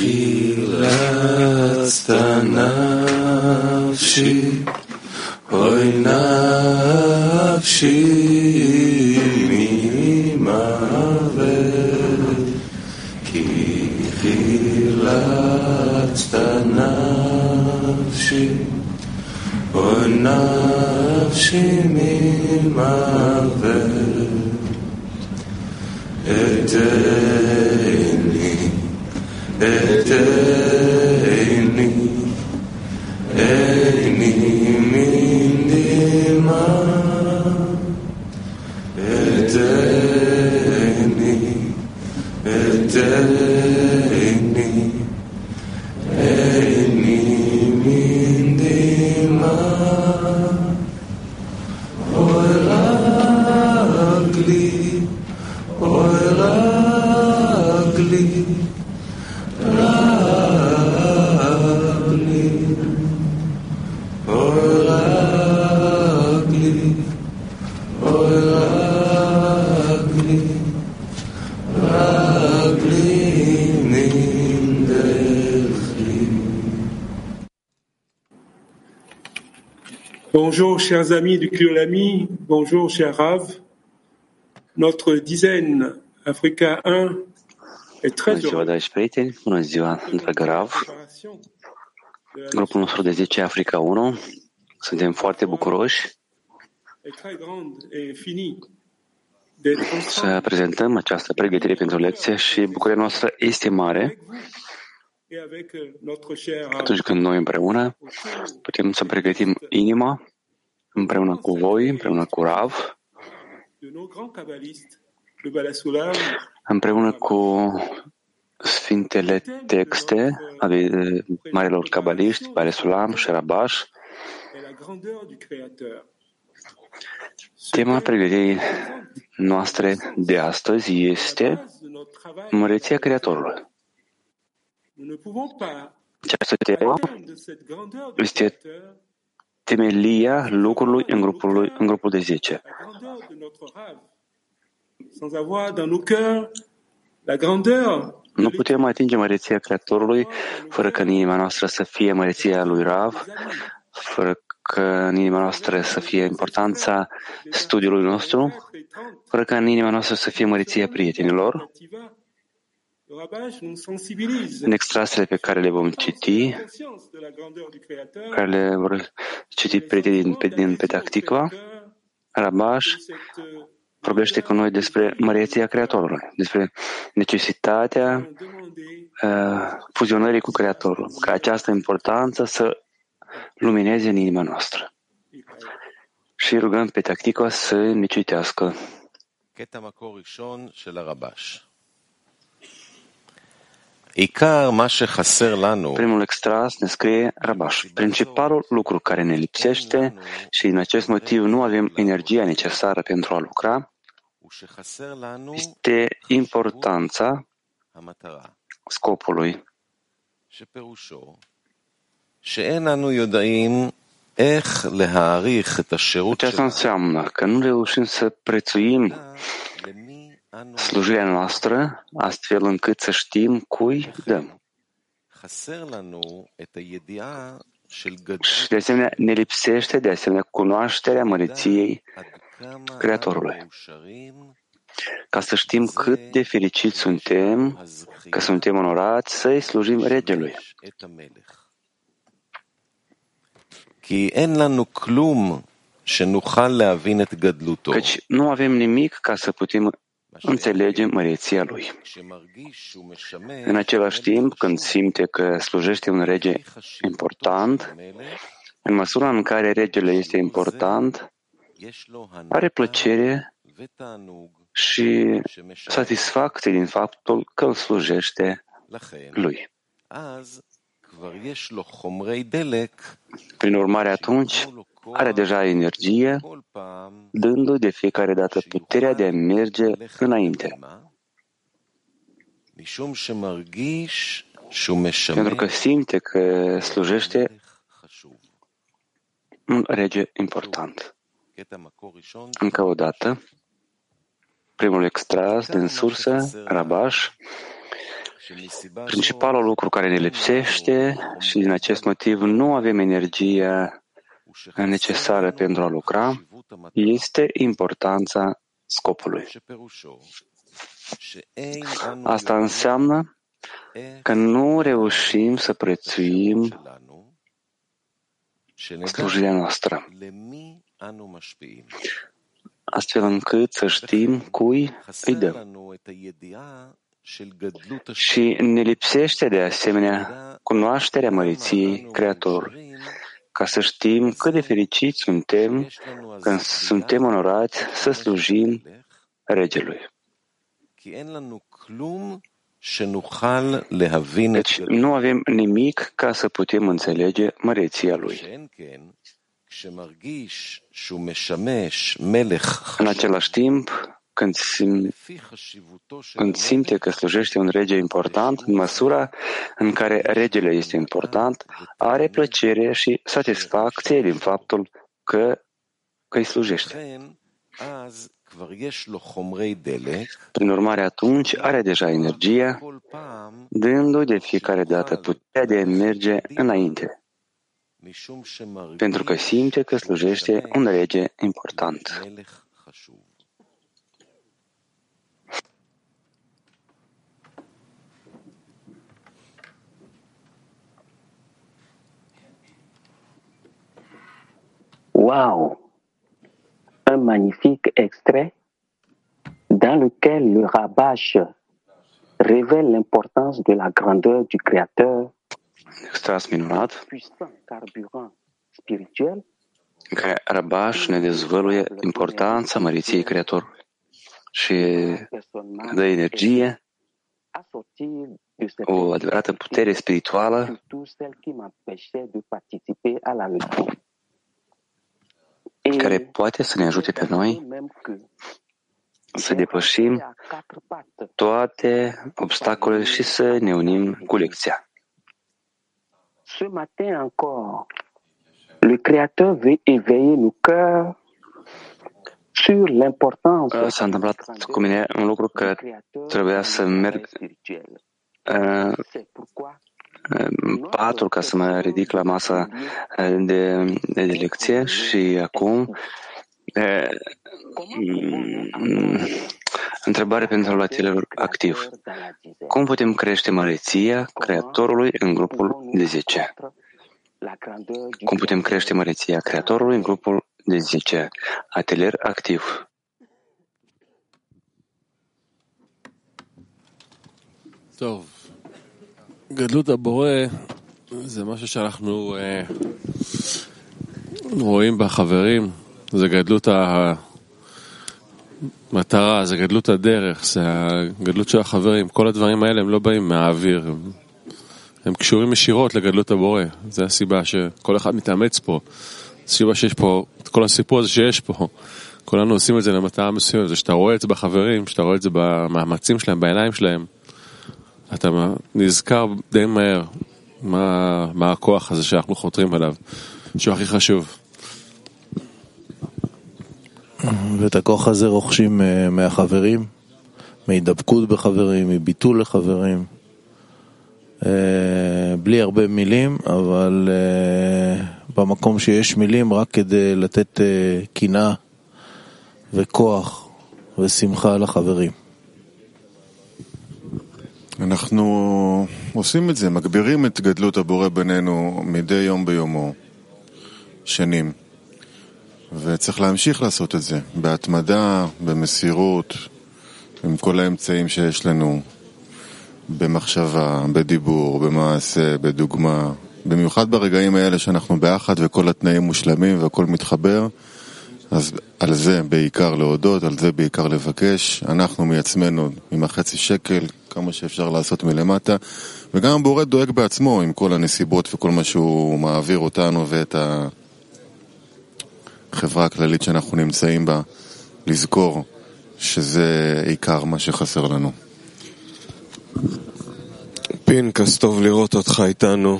חילצת נפשי, אוי נפשי ממוות, כי חילצת נפשי, אוי נפשי ממוות. אתני, Eter Bonjour, chers amis du Kyolami. Bonjour, cher Rav. Notre dizaine Africa 1 est très Bună ziua, heureux dragi prieteni! Bună ziua, dragă Rav! préparation de la Grupul nostru de 10 Africa 1. Suntem foarte bucuroși est très grande et finie d'être să ensemble prezentăm această pregătire pentru lecție și bucuria noastră este mare atunci când noi împreună autour putem să pregătim inima împreună cu voi, împreună cu Rav, de nos grands kabbalistes, le Balasoulam, împreună cu sfintele texte ale marilor cabaliști, Bale Sulam și Rabash, et la grandeur du Créateur. Ce tema thème pregătirii représente noastre de astăzi la este base de notre travail. măreția Creatorului. Nous ne pouvons pas, Această à temă terme de cette grandeur du este Créateur, temelia lucrului în grupul, în grupul de 10. la grandeur de notre Rav, sans avoir dans nos cœurs la grandeur de Nu putem atinge măreția Creatorului fără ca în inima noastră să fie măreția lui Rav, fără ca în inima noastră să fie importanța studiului nostru, fără ca în inima noastră să fie măreția prietenilor. Le Rabbah nous sensibilise în extrasele pe care le vom citi, care le vor citi prietenii din, pe, din Petacticva, Rabaș vorbește cu noi despre măreția Creatorului, despre necesitatea uh, fuzionării cu Creatorul, ca această importanță să lumineze în inima noastră. Și rugăm pe Tacticva să ne citească. Ceta Makor Rishon Rabash. Primul extras ne scrie Rabaș. Principalul lucru care ne lipsește și din acest motiv nu avem energia necesară pentru a lucra este importanța scopului. Aceasta deci înseamnă că nu reușim să prețuim slujirea noastră, astfel încât să știm cui dăm. Și de asemenea ne lipsește, de asemenea, cunoașterea măreției Creatorului. Ca să știm cât de fericiți suntem, că suntem onorați să-i slujim Regelui. Căci nu avem nimic ca să putem înțelege măreția lui. În același timp, când simte că slujește un rege important, în măsura în care regele este important, are plăcere și satisfacție din faptul că îl slujește lui. Prin urmare, atunci, are deja energie, dându-i de fiecare dată puterea de a merge înainte. Pentru că simte că slujește un rege important. Încă o dată, primul extras din sursă, Rabaș, principalul lucru care ne lipsește și din acest motiv nu avem energia necesară pentru a lucra este importanța scopului. Asta înseamnă că nu reușim să prețuim slujirea noastră, astfel încât să știm cui îi dăm. Și ne lipsește de asemenea cunoașterea măriției Creatorului, ca să știm cât de fericiți suntem când suntem onorați să slujim Regelui. Deci nu avem nimic ca să putem înțelege măreția Lui. În același timp, când, sim, când simte că slujește un rege important, în măsura în care regele este important, are plăcere și satisfacție din faptul că, că îi slujește. Prin urmare, atunci are deja energia, dându-i de fiecare dată puterea de a merge înainte, pentru că simte că slujește un rege important. Wow! Un magnifique extrait dans lequel le rabash révèle l'importance de la grandeur du Créateur, puissant carburant spirituel, care Rabash ne dezvăluie importanța măriției Creatorului și dă energie, o adevărată putere spirituală care poate să ne ajute pe noi même que să depășim à quatre pattes toate obstacolele și să ne unim cu lecția. Ce matin encore, le Créateur veut éveiller nos cœurs sur l'importance S-a întâmplat cu mine un lucru că trebuia să merg spirituel. uh, Patru ca să mă ridic la masa de, de lecție și acum mm, Întrebare pentru luatelor activ. Cum putem crește măreția Creatorului în grupul de 10? Cum putem crește măreția Creatorului în grupul de 10? Atelier activ. Tov. גדלות הבורא זה משהו שאנחנו אה, רואים בחברים, זה גדלות המטרה, זה גדלות הדרך, זה הגדלות של החברים. כל הדברים האלה הם לא באים מהאוויר, הם, הם קשורים ישירות לגדלות הבורא. זו הסיבה שכל אחד מתאמץ פה. הסיבה שיש פה, את כל הסיפור הזה שיש פה. כולנו עושים את זה למטרה מסוימת, זה שאתה רואה את זה בחברים, שאתה רואה את זה במאמצים שלהם, בעיניים שלהם. אתה נזכר די מהר מה, מה הכוח הזה שאנחנו חותרים אליו, שהוא הכי חשוב. ואת הכוח הזה רוכשים אה, מהחברים, מהידבקות בחברים, מביטול לחברים. אה, בלי הרבה מילים, אבל אה, במקום שיש מילים רק כדי לתת אה, קנאה וכוח ושמחה לחברים. אנחנו עושים את זה, מגבירים את גדלות הבורא בינינו מדי יום ביומו, שנים. וצריך להמשיך לעשות את זה, בהתמדה, במסירות, עם כל האמצעים שיש לנו, במחשבה, בדיבור, במעשה, בדוגמה. במיוחד ברגעים האלה שאנחנו ביחד וכל התנאים מושלמים והכל מתחבר, אז על זה בעיקר להודות, על זה בעיקר לבקש. אנחנו מעצמנו עם החצי שקל, כמה שאפשר לעשות מלמטה, וגם הבורא דואג בעצמו עם כל הנסיבות וכל מה שהוא מעביר אותנו ואת החברה הכללית שאנחנו נמצאים בה, לזכור שזה עיקר מה שחסר לנו. פינקס, טוב לראות אותך איתנו. אה,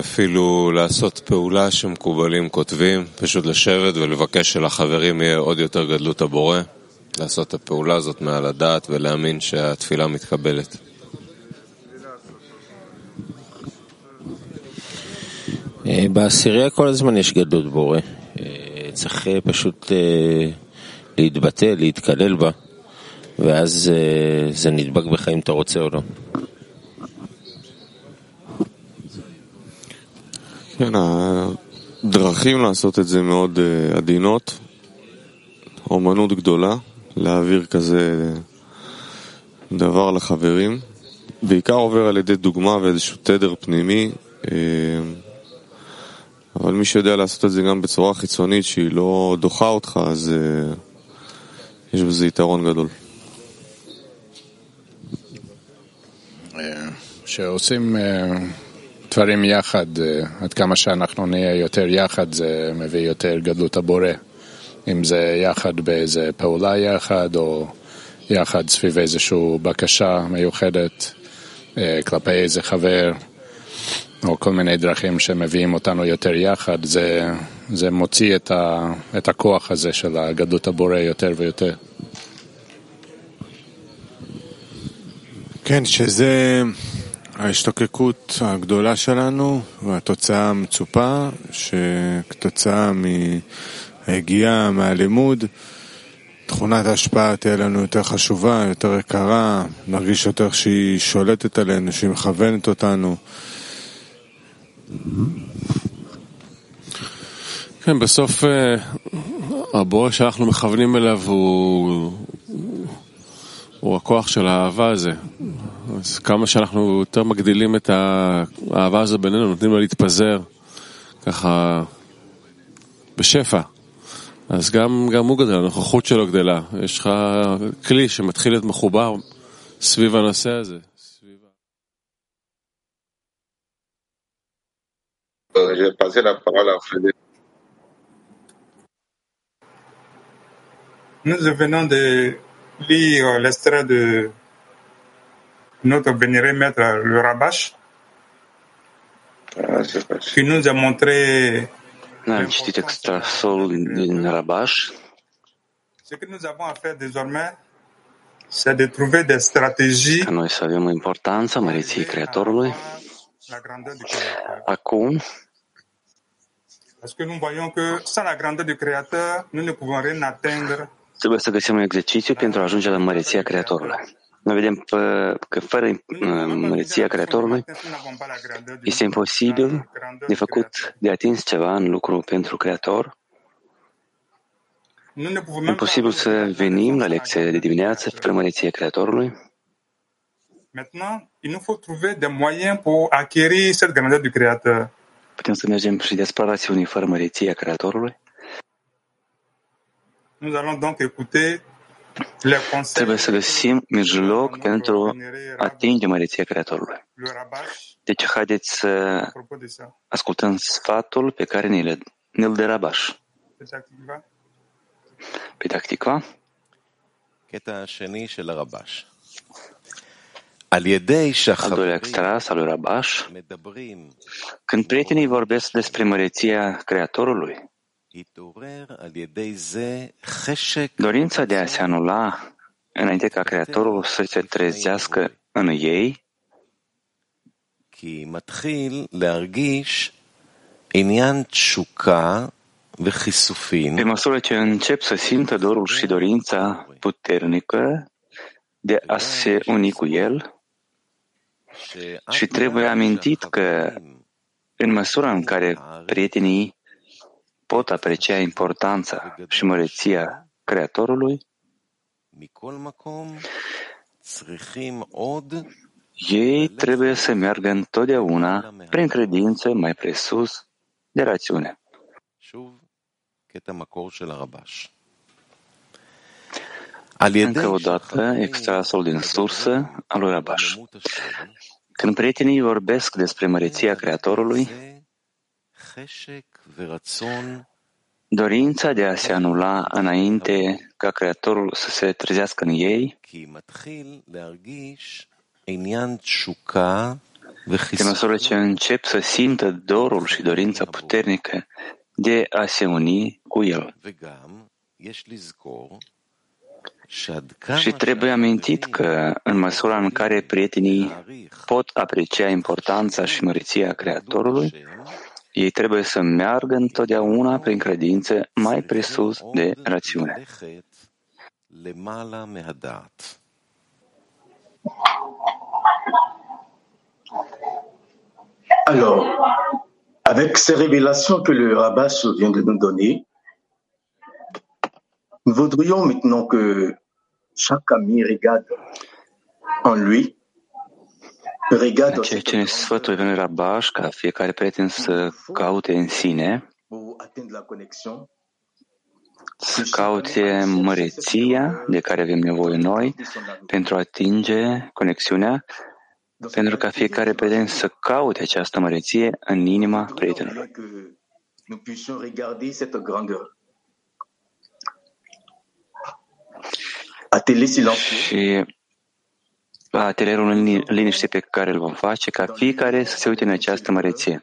אפילו לעשות פעולה שמקובלים כותבים, פשוט לשבת ולבקש שלחברים יהיה עוד יותר גדלות הבורא. לעשות את הפעולה הזאת מעל הדעת ולהאמין שהתפילה מתקבלת. אה, בעשירייה כל הזמן יש גדלות בורא. אה, צריך אה, פשוט להתבטא, להתקלל בה, ואז זה נדבק בך אם אתה רוצה או לא. כן, הדרכים לעשות את זה מאוד עדינות, אומנות גדולה, להעביר כזה דבר לחברים. בעיקר עובר על ידי דוגמה ואיזשהו תדר פנימי. אבל מי שיודע לעשות את זה גם בצורה חיצונית שהיא לא דוחה אותך, אז uh, יש בזה יתרון גדול. כשעושים uh, דברים יחד, uh, עד כמה שאנחנו נהיה יותר יחד, זה מביא יותר גדלות הבורא. אם זה יחד באיזה פעולה יחד, או יחד סביב איזושהי בקשה מיוחדת uh, כלפי איזה חבר. או כל מיני דרכים שמביאים אותנו יותר יחד, זה, זה מוציא את, ה, את הכוח הזה של הגדלות הבורא יותר ויותר. כן, שזה ההשתוקקות הגדולה שלנו והתוצאה המצופה, שכתוצאה מהיגיעה מהלימוד, תכונת ההשפעה תהיה לנו יותר חשובה, יותר יקרה, נרגיש יותר שהיא שולטת עלינו, שהיא מכוונת אותנו. כן, בסוף אה, הבורא שאנחנו מכוונים אליו הוא, הוא הכוח של האהבה הזה. אז כמה שאנחנו יותר מגדילים את האהבה הזו בינינו, נותנים לו להתפזר ככה בשפע. אז גם, גם הוא גדל, הנוכחות שלו גדלה. יש לך כלי שמתחיל להיות מחובר סביב הנושא הזה. je vais passer la parole à Frédéric. Nous venons de lire l'extrait de notre vénéré maître, le Rabash, Ah, qui nous a montré Am citit extrasul din, din Rabash. ce que nous avons à faire désormais, c'est de trouver des stratégies Ca noi să avem importanța măriției Creatorului. la grandeur du Créateur. Acum, Parce que nous voyons que sans la grandeur du Créateur, nous ne pouvons rien atteindre. trebuie să găsim un exercițiu pentru a ajunge la măreția Creatorului. Noi vedem pă- că fără uh, măreția Creatorului este imposibil de făcut, de atins ceva în lucru pentru Creator. Nous ne pouvons même pas Imposibil să venim la lecție de dimineață fără măreția Creatorului. Maintenant, il nous faut trouver des moyens pour acquérir cette grandeur du Créateur. Putem să mergem și deasupra rațiunii fără măreția Creatorului. Nous allons donc écouter les conseils Trebuie să găsim mijloc pentru a atinge măreția Creatorului. Deci haideți să ascultăm sfatul pe care ne-l, ne de Rabaș. Pe tactica. Al doilea extras al lui Rabaș, când prietenii vorbesc despre măreția Creatorului, Dorința de a se anula înainte ca Creatorul să se trezească în ei, pe măsură ce încep să simtă dorul și dorința puternică de a se uni cu el, și trebuie amintit că în măsura în care prietenii pot aprecia importanța și măreția Creatorului, ei trebuie să meargă întotdeauna prin credință mai presus de rațiune. Încă o dată, extrasul din sursă al lui Rabaș. Când prietenii vorbesc despre măreția Creatorului, dorința de a se anula înainte ca Creatorul să se trezească în ei, pe măsură ce încep să simtă dorul și dorința puternică de a se uni cu El. Și trebuie amintit că, în măsura în care prietenii pot aprecia importanța și măreția Creatorului, ei trebuie să meargă întotdeauna prin credință mai presus de rațiune. Alors, avec ces révélations que le rabbin vient de nous donner, nous voudrions maintenant que chaque ami regarde en lui, regarde Ceea ce ne sfătuie Venul Rabaș, ca fiecare prieten să caute în sine, pour atteindre la connexion, să caute măreția de care avem nevoie noi pentru a atinge conexiunea, pentru ca fiecare prieten să caute această măreție în inima prietenului. que nous puissions regarder cette grandeur. Atelier silencieux, Și atelierul în lini- liniște pe care îl vom face, ca fiecare să se uite în această măreție.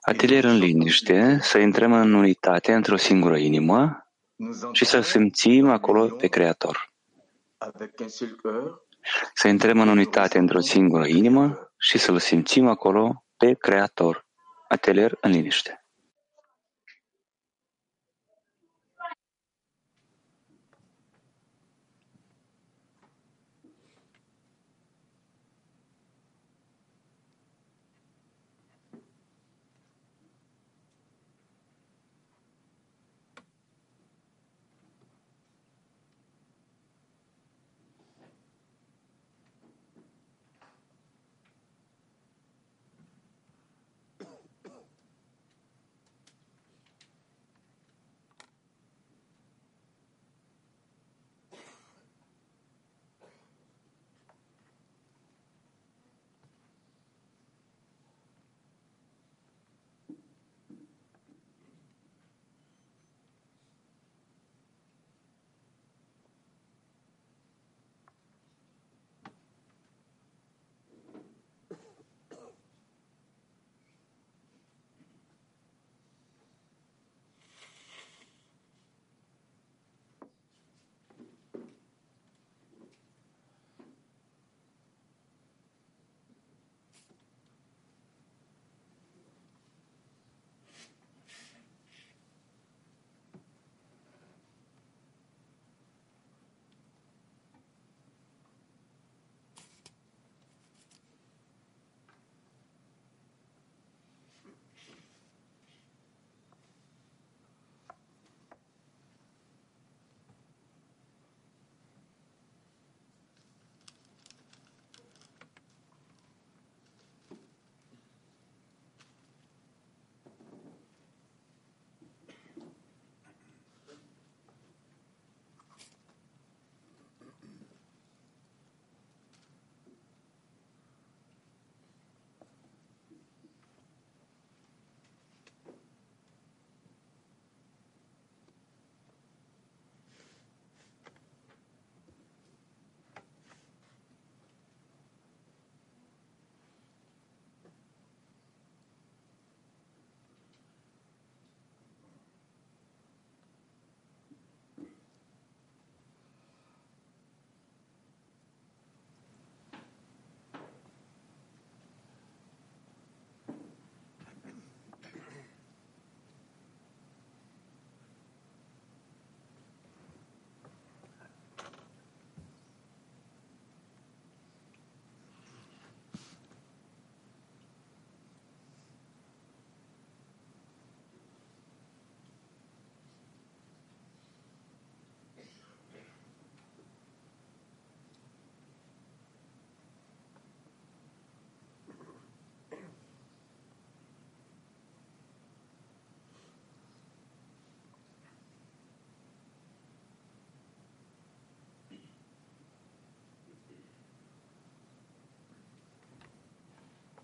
Atelier în liniște, să intrăm în unitate într-o singură inimă nous și să simțim acolo pe Creator. avec un seul cœur, Să intrăm în unitate într-o singură inimă și să-L simțim acolo pe Creator. Atelier în liniște.